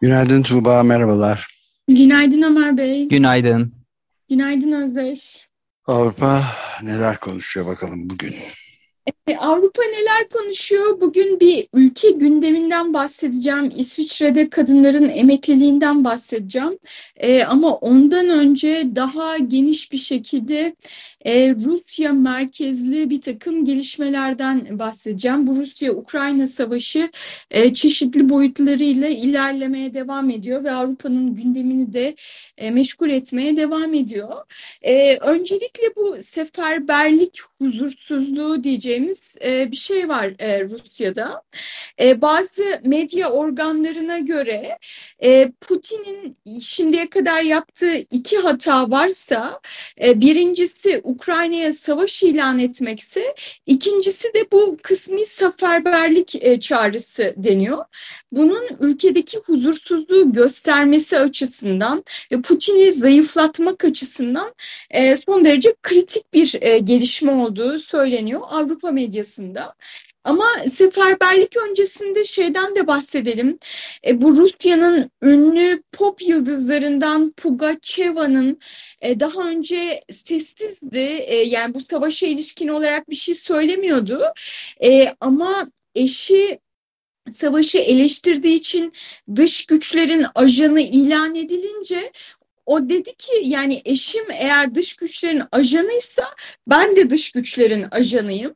Günaydın Tuğba, merhabalar. Günaydın Ömer Bey. Günaydın. Günaydın Özdeş. Avrupa neler konuşuyor bakalım bugün? E, Avrupa neler konuşuyor? Bugün bir ülke gündeminden bahsedeceğim. İsviçre'de kadınların emekliliğinden bahsedeceğim. E, ama ondan önce daha geniş bir şekilde e, Rusya merkezli bir takım gelişmelerden bahsedeceğim. Bu Rusya-Ukrayna savaşı e, çeşitli boyutlarıyla ilerlemeye devam ediyor ve Avrupa'nın gündemini de e, meşgul etmeye devam ediyor. E, öncelikle bu seferberlik huzursuzluğu diyeceğimiz e, bir şey var e, Rusya'da. E, bazı medya organlarına göre e, Putin'in şimdiye kadar yaptığı iki hata varsa e, birincisi Ukrayna'ya savaş ilan etmekse ikincisi de bu kısmi seferberlik e, çağrısı deniyor. Bunun ülkedeki huzursuzluğu göstermesi açısından ve Putin'i zayıflatmak açısından e, son derece kritik bir e, gelişme olduğu söyleniyor Avrupa medyasında. Ama seferberlik öncesinde şeyden de bahsedelim. E, bu Rusya'nın ünlü pop yıldızlarından Pugacheva'nın e, daha önce sessizdi. E, yani bu savaşa ilişkin olarak bir şey söylemiyordu. E, ama eşi savaşı eleştirdiği için dış güçlerin ajanı ilan edilince o dedi ki yani eşim eğer dış güçlerin ajanıysa ben de dış güçlerin ajanıyım.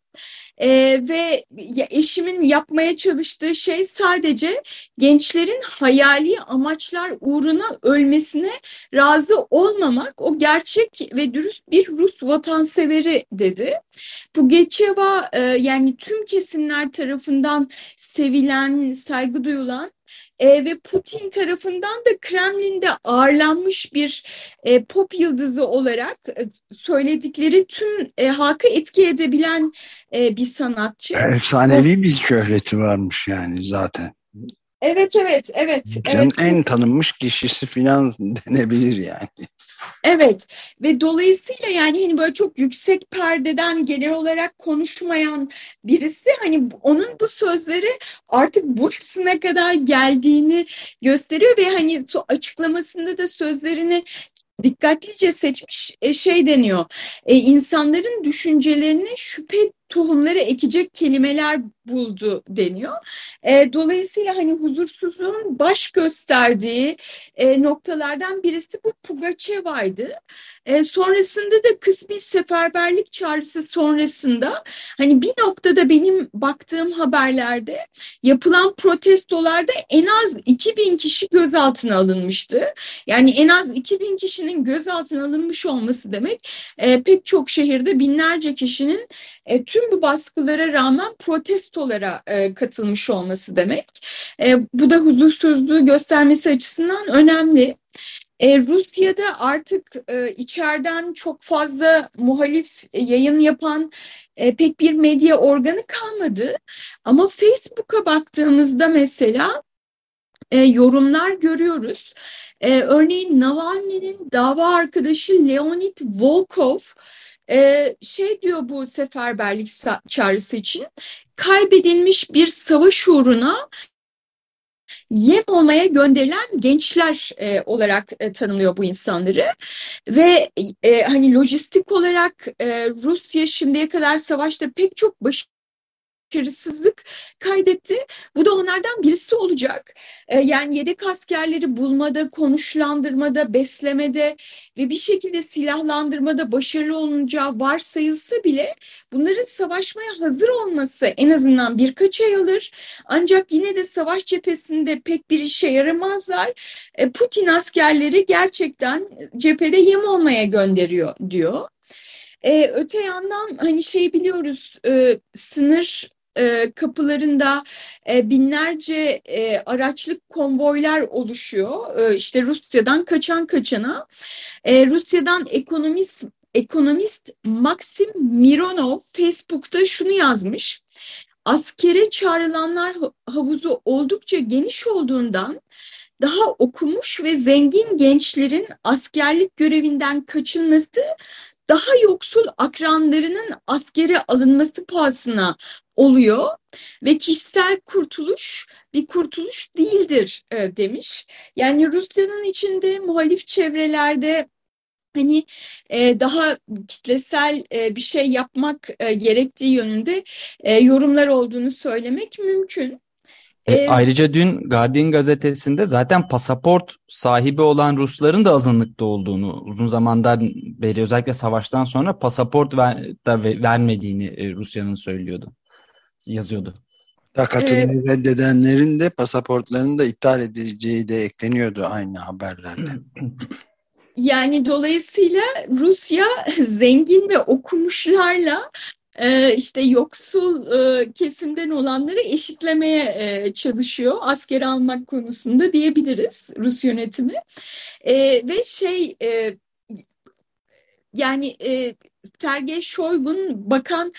Ee, ve eşimin yapmaya çalıştığı şey sadece gençlerin hayali amaçlar uğruna ölmesine razı olmamak. O gerçek ve dürüst bir Rus vatanseveri dedi. Pugaçeva e, yani tüm kesimler tarafından sevilen, saygı duyulan e, ve Putin tarafından da Kremlin'de ağırlanmış bir e, pop yıldızı olarak e, söyledikleri tüm e, halkı etki edebilen e, bir sanatçı. Efsanevi bir şöhreti varmış yani zaten. Evet evet evet. Ülkenin evet, en tanınmış kişisi filan denebilir yani. Evet ve dolayısıyla yani hani böyle çok yüksek perdeden genel olarak konuşmayan birisi hani onun bu sözleri artık burasına kadar geldiğini gösteriyor ve hani açıklamasında da sözlerini dikkatlice seçmiş e, şey deniyor. E, insanların düşüncelerine şüphe tohumları ekecek kelimeler buldu deniyor. E, dolayısıyla hani huzursuzluğun baş gösterdiği e, noktalardan birisi bu Pugacheva'ydı. E, sonrasında da kısmi seferberlik çağrısı sonrasında hani bir noktada benim baktığım haberlerde yapılan protestolarda en az 2000 kişi gözaltına alınmıştı. Yani en az 2000 kişinin gözaltına alınmış olması demek e, pek çok şehirde binlerce kişinin e, tüm bu baskılara rağmen protestolara e, katılmış olması demek. E, bu da huzursuzluğu göstermesi açısından önemli. E, Rusya'da artık e, içeriden çok fazla muhalif yayın yapan e, pek bir medya organı kalmadı. Ama Facebook'a baktığımızda mesela e, yorumlar görüyoruz. E, örneğin Navalny'nin dava arkadaşı Leonid Volkov e, şey diyor bu seferberlik çağrısı için kaybedilmiş bir savaş uğruna yem olmaya gönderilen gençler e, olarak e, tanımlıyor bu insanları. Ve e, hani lojistik olarak e, Rusya şimdiye kadar savaşta pek çok baş başarısızlık kaydetti. Bu da onlardan birisi olacak. E, yani yedek askerleri bulmada, konuşlandırmada, beslemede ve bir şekilde silahlandırmada başarılı olunacağı varsayılsa bile bunların savaşmaya hazır olması en azından birkaç ay alır. Ancak yine de savaş cephesinde pek bir işe yaramazlar. E, Putin askerleri gerçekten cephede yem olmaya gönderiyor diyor. Ee, öte yandan hani şey biliyoruz e, sınır e, kapılarında e, binlerce e, araçlık konvoylar oluşuyor. E, işte Rusya'dan kaçan kaçana. E, Rusya'dan ekonomist ekonomist Maxim Mironov Facebook'ta şunu yazmış. Askere çağrılanlar havuzu oldukça geniş olduğundan daha okumuş ve zengin gençlerin askerlik görevinden kaçınması daha yoksul akranlarının askere alınması pahasına oluyor ve kişisel kurtuluş bir kurtuluş değildir e, demiş. Yani Rusya'nın içinde muhalif çevrelerde hani e, daha kitlesel e, bir şey yapmak e, gerektiği yönünde e, yorumlar olduğunu söylemek mümkün. E, ayrıca dün Guardian gazetesinde zaten pasaport sahibi olan Rusların da azınlıkta olduğunu uzun zamandan beri özellikle savaştan sonra pasaport ver, da vermediğini e, Rusya'nın söylüyordu. Yazıyordu. Da katılmayı ee, reddedenlerin de pasaportlarını da iptal edileceği de ekleniyordu aynı haberlerde. Yani dolayısıyla Rusya zengin ve okumuşlarla e, işte yoksul e, kesimden olanları eşitlemeye e, çalışıyor asker almak konusunda diyebiliriz Rus yönetimi. Ve şey yani Sergey Shoigu'nun bakan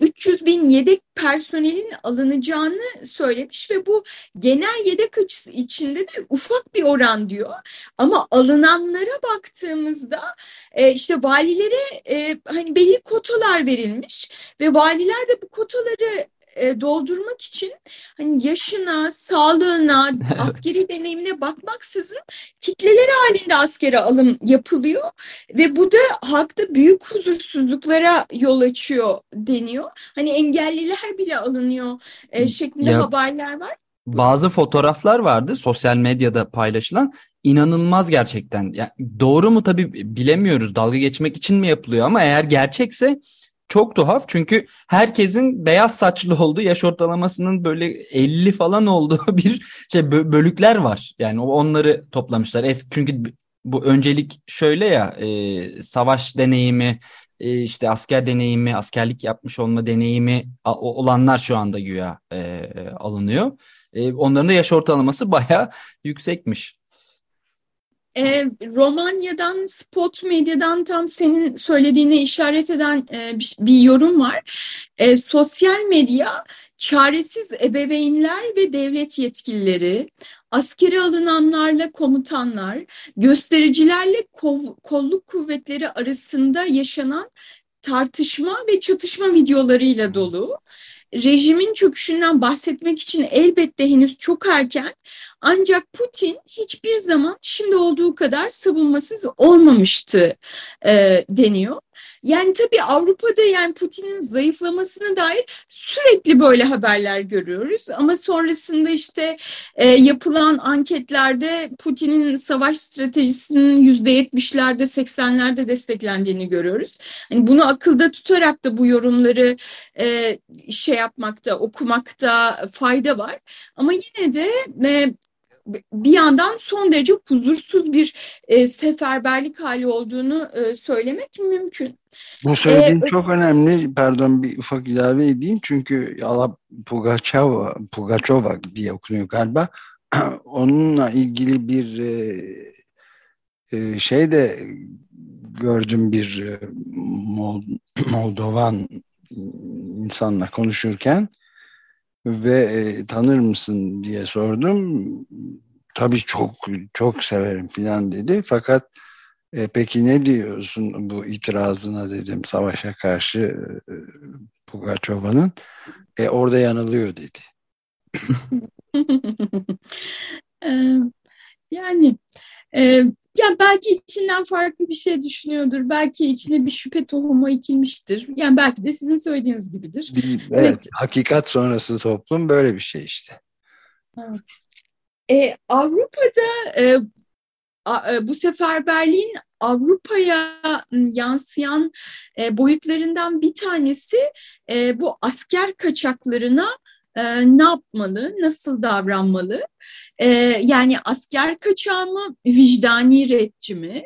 300 bin yedek personelin alınacağını söylemiş ve bu genel yedek açısı içinde de ufak bir oran diyor. Ama alınanlara baktığımızda e, işte valilere e, hani belli kotalar verilmiş ve valiler de bu kotaları e, doldurmak için hani yaşına, sağlığına, askeri deneyimine bakmaksızın kitleler halinde askere alım yapılıyor ve bu da halkta büyük huzursuzluklara yol açıyor deniyor. Hani engelliler bile alınıyor e, şeklinde ya, haberler var. Bazı fotoğraflar vardı sosyal medyada paylaşılan inanılmaz gerçekten. Yani doğru mu tabii bilemiyoruz. Dalga geçmek için mi yapılıyor ama eğer gerçekse çok tuhaf çünkü herkesin beyaz saçlı olduğu yaş ortalamasının böyle 50 falan olduğu bir şey bölükler var. Yani onları toplamışlar. Es çünkü bu öncelik şöyle ya e, savaş deneyimi e, işte asker deneyimi askerlik yapmış olma deneyimi olanlar şu anda güya e, alınıyor. E, onların da yaş ortalaması baya yüksekmiş. E, Romanya'dan, Spot Medya'dan tam senin söylediğine işaret eden e, bir, bir yorum var. E, sosyal medya çaresiz ebeveynler ve devlet yetkilileri, askere alınanlarla komutanlar, göstericilerle kov, kolluk kuvvetleri arasında yaşanan tartışma ve çatışma videolarıyla dolu rejimin çöküşünden bahsetmek için elbette henüz çok erken ancak Putin hiçbir zaman şimdi olduğu kadar savunmasız olmamıştı e, deniyor. Yani tabii Avrupa'da yani Putin'in zayıflamasına dair sürekli böyle haberler görüyoruz. Ama sonrasında işte e, yapılan anketlerde Putin'in savaş stratejisinin yüzde yetmişlerde seksenlerde desteklendiğini görüyoruz. Yani bunu akılda tutarak da bu yorumları e, şey yapmakta, okumakta fayda var. Ama yine de e, bir yandan son derece huzursuz bir e, seferberlik hali olduğunu e, söylemek mümkün. Bu söylediğin ee, çok önemli. Pardon bir ufak ilave edeyim. Çünkü Ala Pugaçova, Pugaçova diye okunuyor galiba. Onunla ilgili bir e, e, şey de gördüm bir e, Moldovan insanla konuşurken ve e, tanır mısın diye sordum. Tabii çok çok severim filan dedi. Fakat e, peki ne diyorsun bu itirazına dedim savaşa karşı e, Pugaçova'nın. E, orada yanılıyor dedi. yani e, ya belki içinden farklı bir şey düşünüyordur. Belki içine bir şüphe tohumu ekilmiştir. Yani belki de sizin söylediğiniz gibidir. Evet, evet. hakikat sonrası toplum böyle bir şey işte. Evet. Ee, Avrupa'da e, e, bu seferberliğin Avrupa'ya yansıyan e, boyutlarından bir tanesi e, bu asker kaçaklarına e, ne yapmalı, nasıl davranmalı? E, yani asker kaçağı mı, vicdani redci mi?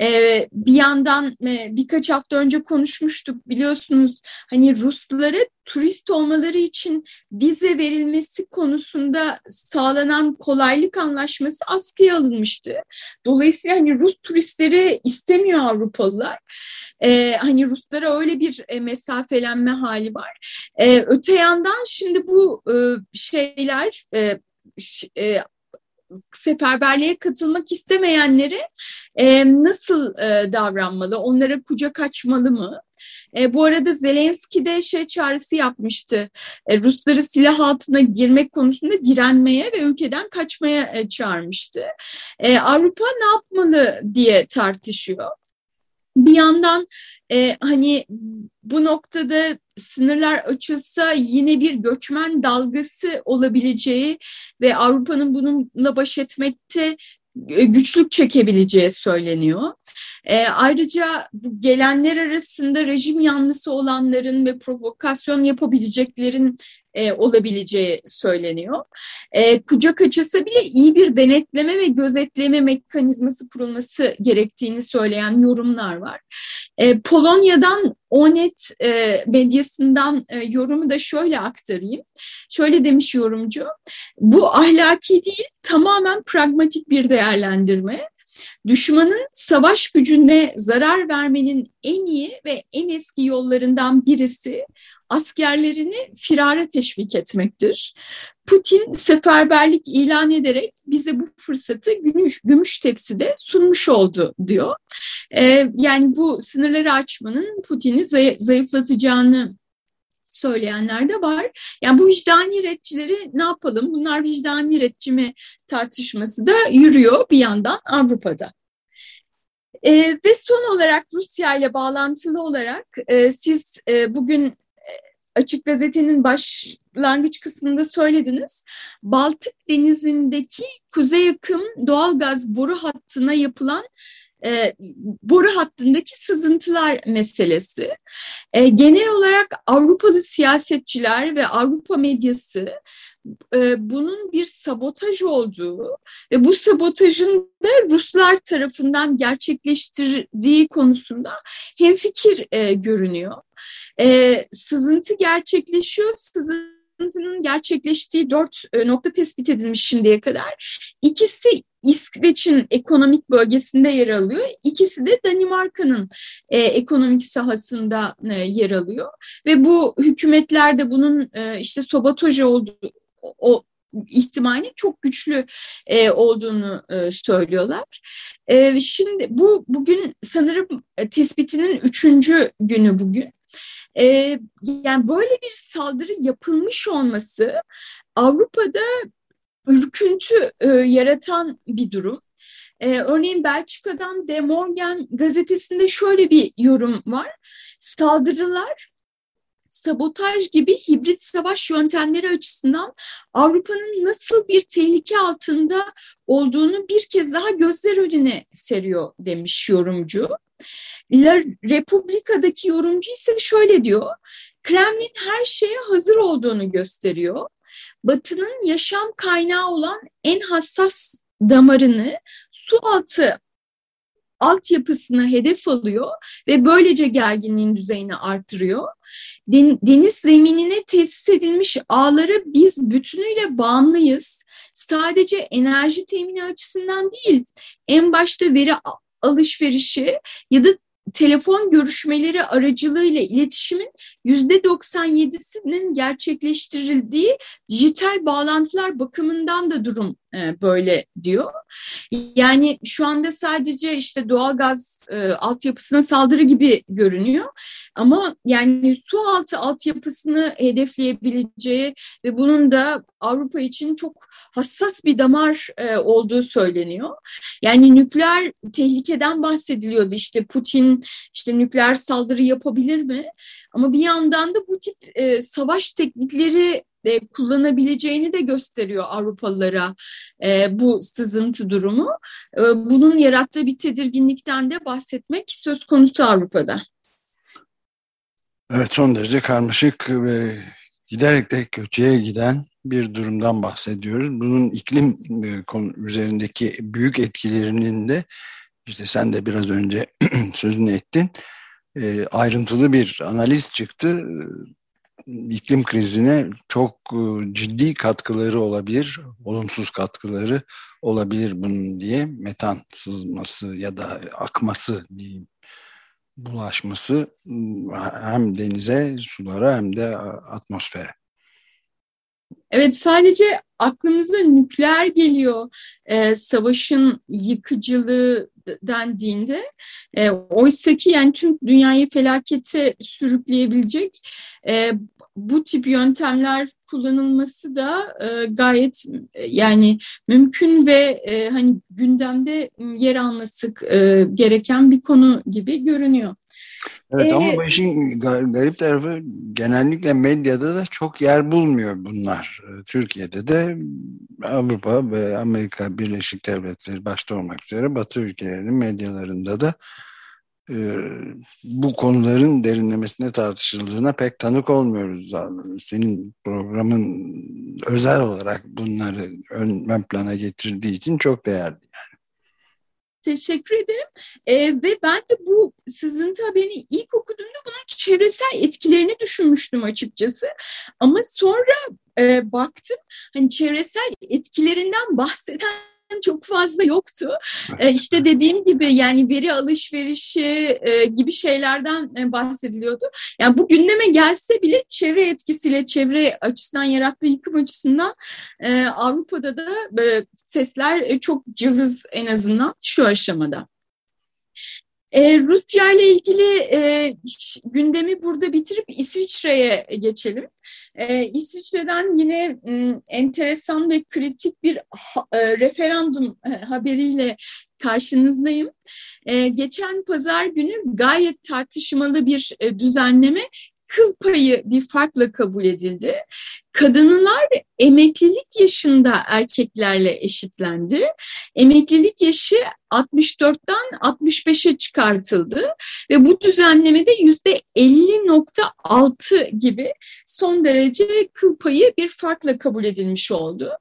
E, bir yandan e, birkaç hafta önce konuşmuştuk biliyorsunuz hani Ruslara turist olmaları için vize verilmesi konusunda sağlanan kolaylık anlaşması askıya alınmıştı. Dolayısıyla hani Rus turistleri istemiyor Avrupalılar. Ee, hani Ruslara öyle bir e, mesafelenme hali var. Ee, öte yandan şimdi bu e, şeyler e, e, seferberliğe katılmak istemeyenlere e, nasıl e, davranmalı? Onlara kucak açmalı mı? E, bu arada Zelenski de şey çağrısı yapmıştı. E, Rusları silah altına girmek konusunda direnmeye ve ülkeden kaçmaya e, çağırmıştı. E, Avrupa ne yapmalı diye tartışıyor. Bir yandan e, hani bu noktada sınırlar açılsa yine bir göçmen dalgası olabileceği ve Avrupa'nın bununla baş etmekte e, güçlük çekebileceği söyleniyor. E, ayrıca bu gelenler arasında rejim yanlısı olanların ve provokasyon yapabileceklerin e, olabileceği söyleniyor. E, kucak açısı bile iyi bir denetleme ve gözetleme mekanizması kurulması gerektiğini söyleyen yorumlar var. E, Polonya'dan Onet e, medyasından e, yorumu da şöyle aktarayım. Şöyle demiş yorumcu, bu ahlaki değil tamamen pragmatik bir değerlendirme. Düşmanın savaş gücüne zarar vermenin en iyi ve en eski yollarından birisi askerlerini firara teşvik etmektir. Putin seferberlik ilan ederek bize bu fırsatı gümüş, gümüş tepside sunmuş oldu diyor. Ee, yani bu sınırları açmanın Putin'i zayıflatacağını söyleyenler de var. Yani bu vicdani retçileri ne yapalım? Bunlar vicdani retçi mi tartışması da yürüyor bir yandan Avrupa'da. E, ve son olarak Rusya ile bağlantılı olarak e, siz e, bugün Açık Gazete'nin başlangıç kısmında söylediniz. Baltık Denizi'ndeki kuzey akım doğalgaz boru hattına yapılan e, boru hattındaki sızıntılar meselesi. E, genel olarak Avrupalı siyasetçiler ve Avrupa medyası e, bunun bir sabotaj olduğu ve bu sabotajın da Ruslar tarafından gerçekleştirdiği konusunda hemfikir e, görünüyor. E, sızıntı gerçekleşiyor, sızıntının gerçekleştiği dört e, nokta tespit edilmiş şimdiye kadar. İkisi İsveç'in ekonomik bölgesinde yer alıyor. İkisi de Danimarka'nın e, ekonomik sahasında e, yer alıyor. Ve bu hükümetler de bunun e, işte sabotaj olduğu, o ihtimalinin çok güçlü e, olduğunu e, söylüyorlar. E, şimdi bu bugün sanırım e, tespitinin üçüncü günü bugün. E, yani böyle bir saldırı yapılmış olması Avrupa'da ürküntü e, yaratan bir durum. Ee, örneğin Belçika'dan De Morgan gazetesinde şöyle bir yorum var. Saldırılar sabotaj gibi hibrit savaş yöntemleri açısından Avrupa'nın nasıl bir tehlike altında olduğunu bir kez daha gözler önüne seriyor demiş yorumcu. La Republika'daki yorumcu ise şöyle diyor. Kremlin her şeye hazır olduğunu gösteriyor. Batı'nın yaşam kaynağı olan en hassas damarını su altı altyapısını hedef alıyor ve böylece gerginliğin düzeyini artırıyor. Deniz zeminine tesis edilmiş ağlara biz bütünüyle bağımlıyız. Sadece enerji temini açısından değil, en başta veri alışverişi ya da telefon görüşmeleri aracılığıyla iletişimin yüzde 97'sinin gerçekleştirildiği dijital bağlantılar bakımından da durum e, böyle diyor. Yani şu anda sadece işte doğalgaz e, altyapısına saldırı gibi görünüyor. Ama yani su altı altyapısını hedefleyebileceği ve bunun da Avrupa için çok hassas bir damar e, olduğu söyleniyor. Yani nükleer tehlikeden bahsediliyordu. İşte Putin işte nükleer saldırı yapabilir mi? Ama bir yandan da bu tip e, savaş teknikleri e, kullanabileceğini de gösteriyor Avrupalılara e, bu sızıntı durumu. E, bunun yarattığı bir tedirginlikten de bahsetmek söz konusu Avrupa'da. Evet son derece karmaşık ve giderek de kötüye giden bir durumdan bahsediyoruz. Bunun iklim e, üzerindeki büyük etkilerinin de işte sen de biraz önce sözünü ettin e, ayrıntılı bir analiz çıktı. İklim krizine çok e, ciddi katkıları olabilir, olumsuz katkıları olabilir bunun diye metan sızması ya da akması diyeyim bulaşması hem denize, sulara hem de atmosfere. Evet sadece aklımıza nükleer geliyor e, savaşın yıkıcılığı dendiğinde. E, Oysa ki yani tüm dünyayı felakete sürükleyebilecek e, bu tip yöntemler kullanılması da e, gayet e, yani mümkün ve e, hani gündemde yer alması e, gereken bir konu gibi görünüyor. Evet ee, ama bu işin garip tarafı genellikle medyada da çok yer bulmuyor bunlar. Ee, Türkiye'de de Avrupa ve Amerika Birleşik Devletleri başta olmak üzere Batı ülkelerinin medyalarında da e, bu konuların derinlemesine tartışıldığına pek tanık olmuyoruz. Senin programın özel olarak bunları ön, ön plana getirdiği için çok değerli. Teşekkür ederim. E, ve ben de bu sızıntı haberini ilk okuduğumda bunun çevresel etkilerini düşünmüştüm açıkçası. Ama sonra e, baktım hani çevresel etkilerinden bahseden çok fazla yoktu. E, işte dediğim gibi yani veri alışverişi e, gibi şeylerden e, bahsediliyordu. Yani bu gündeme gelse bile çevre etkisiyle çevre açısından yarattığı yıkım açısından e, Avrupa'da da e, sesler e, çok cılız en azından şu aşamada. E, Rusya ile ilgili e, gündemi burada bitirip İsviçre'ye geçelim. E, İsviçre'den yine m, enteresan ve kritik bir ha, e, referandum e, haberiyle karşınızdayım. E, geçen pazar günü gayet tartışmalı bir e, düzenleme kıl payı bir farkla kabul edildi. Kadınlar emeklilik yaşında erkeklerle eşitlendi. Emeklilik yaşı 64'ten 65'e çıkartıldı ve bu düzenlemede yüzde 50.6 gibi son derece kıl payı bir farkla kabul edilmiş oldu.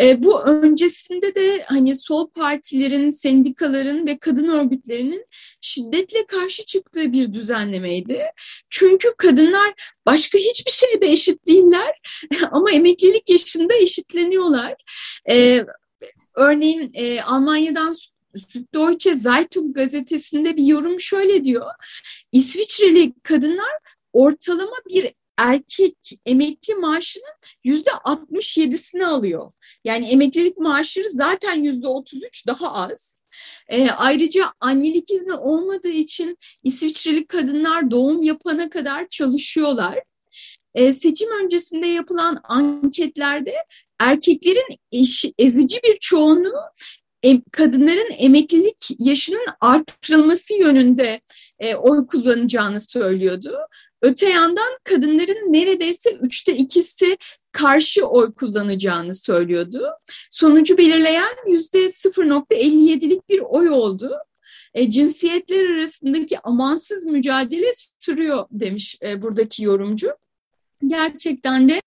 E, bu öncesinde de hani sol partilerin, sendikaların ve kadın örgütlerinin şiddetle karşı çıktığı bir düzenlemeydi. Çünkü kadınlar başka hiçbir şeyde eşit değiller ama emeklilik yaşında eşitleniyorlar. E, örneğin e, Almanya'dan Süddeutsche Zeitung gazetesinde bir yorum şöyle diyor. İsviçreli kadınlar ortalama bir erkek emekli maaşının yüzde 67'sini alıyor. Yani emeklilik maaşları zaten yüzde 33 daha az. E, ayrıca annelik izni olmadığı için İsviçreli kadınlar doğum yapana kadar çalışıyorlar. E, seçim öncesinde yapılan anketlerde erkeklerin eş, ezici bir çoğunluğu kadınların emeklilik yaşının artırılması yönünde e, oy kullanacağını söylüyordu. Öte yandan kadınların neredeyse üçte ikisi karşı oy kullanacağını söylüyordu. Sonucu belirleyen yüzde 0.57'lik bir oy oldu. E, cinsiyetler arasındaki amansız mücadele sürüyor demiş e, buradaki yorumcu. Gerçekten de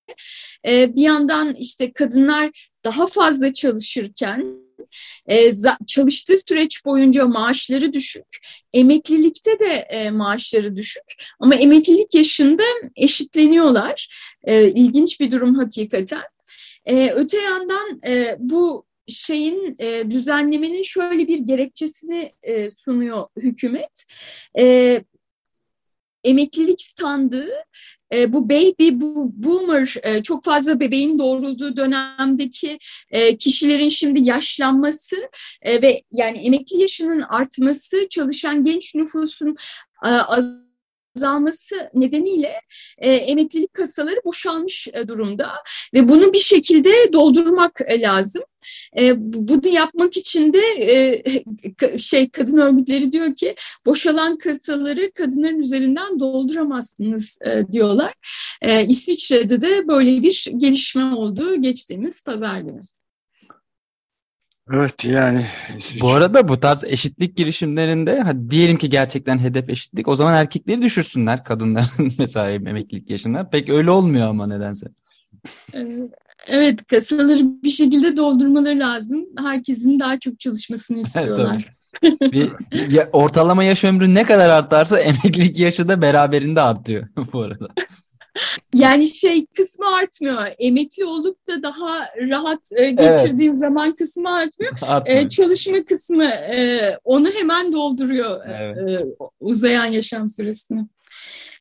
e, bir yandan işte kadınlar daha fazla çalışırken e, çalıştığı süreç boyunca maaşları düşük, emeklilikte de e, maaşları düşük ama emeklilik yaşında eşitleniyorlar. E, ilginç bir durum hakikaten. E, öte yandan e, bu şeyin düzenlemenin şöyle bir gerekçesini sunuyor hükümet. Emeklilik sandığı e, bu baby bu boomer e, çok fazla bebeğin doğrulduğu dönemdeki e, kişilerin şimdi yaşlanması e, ve yani emekli yaşının artması çalışan genç nüfusun e, az azalması nedeniyle e, emeklilik kasaları boşalmış e, durumda ve bunu bir şekilde doldurmak e, lazım. E, bunu yapmak için de e, şey kadın örgütleri diyor ki boşalan kasaları kadınların üzerinden dolduramazsınız e, diyorlar. E, İsviçre'de de böyle bir gelişme oldu geçtiğimiz pazar günü. Evet yani. Bu arada bu tarz eşitlik girişimlerinde hadi diyelim ki gerçekten hedef eşitlik o zaman erkekleri düşürsünler kadınların mesela emeklilik yaşına. Pek öyle olmuyor ama nedense. Evet kasaları bir şekilde doldurmaları lazım. Herkesin daha çok çalışmasını istiyorlar. Bir, ya, ortalama yaş ömrü ne kadar artarsa emeklilik yaşı da beraberinde artıyor bu arada. Yani şey kısmı artmıyor. Emekli olup da daha rahat e, geçirdiğin evet. zaman kısmı artmıyor. E, çalışma kısmı e, onu hemen dolduruyor e, evet. e, uzayan yaşam süresini.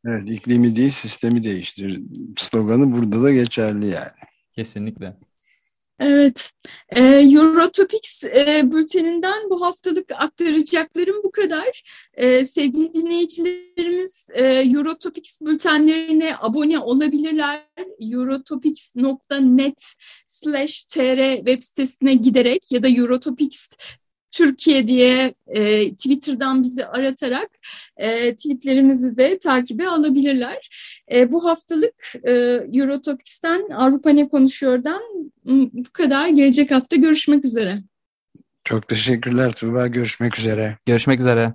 Evet iklimi değil sistemi değiştir. Sloganı burada da geçerli yani. Kesinlikle. Evet, e, Eurotopics e, bülteninden bu haftalık aktaracaklarım bu kadar. E, sevgili dinleyicilerimiz e, Eurotopics bültenlerine abone olabilirler. eurotopics.net slash tr web sitesine giderek ya da Eurotopics Türkiye diye e, Twitter'dan bizi aratarak e, tweetlerimizi de takibe alabilirler. E, bu haftalık e, Eurotopics'ten Avrupa Ne Konuşuyor'dan bu kadar. Gelecek hafta görüşmek üzere. Çok teşekkürler Tuğba. Görüşmek üzere. Görüşmek üzere.